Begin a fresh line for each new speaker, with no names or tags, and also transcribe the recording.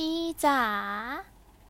披萨。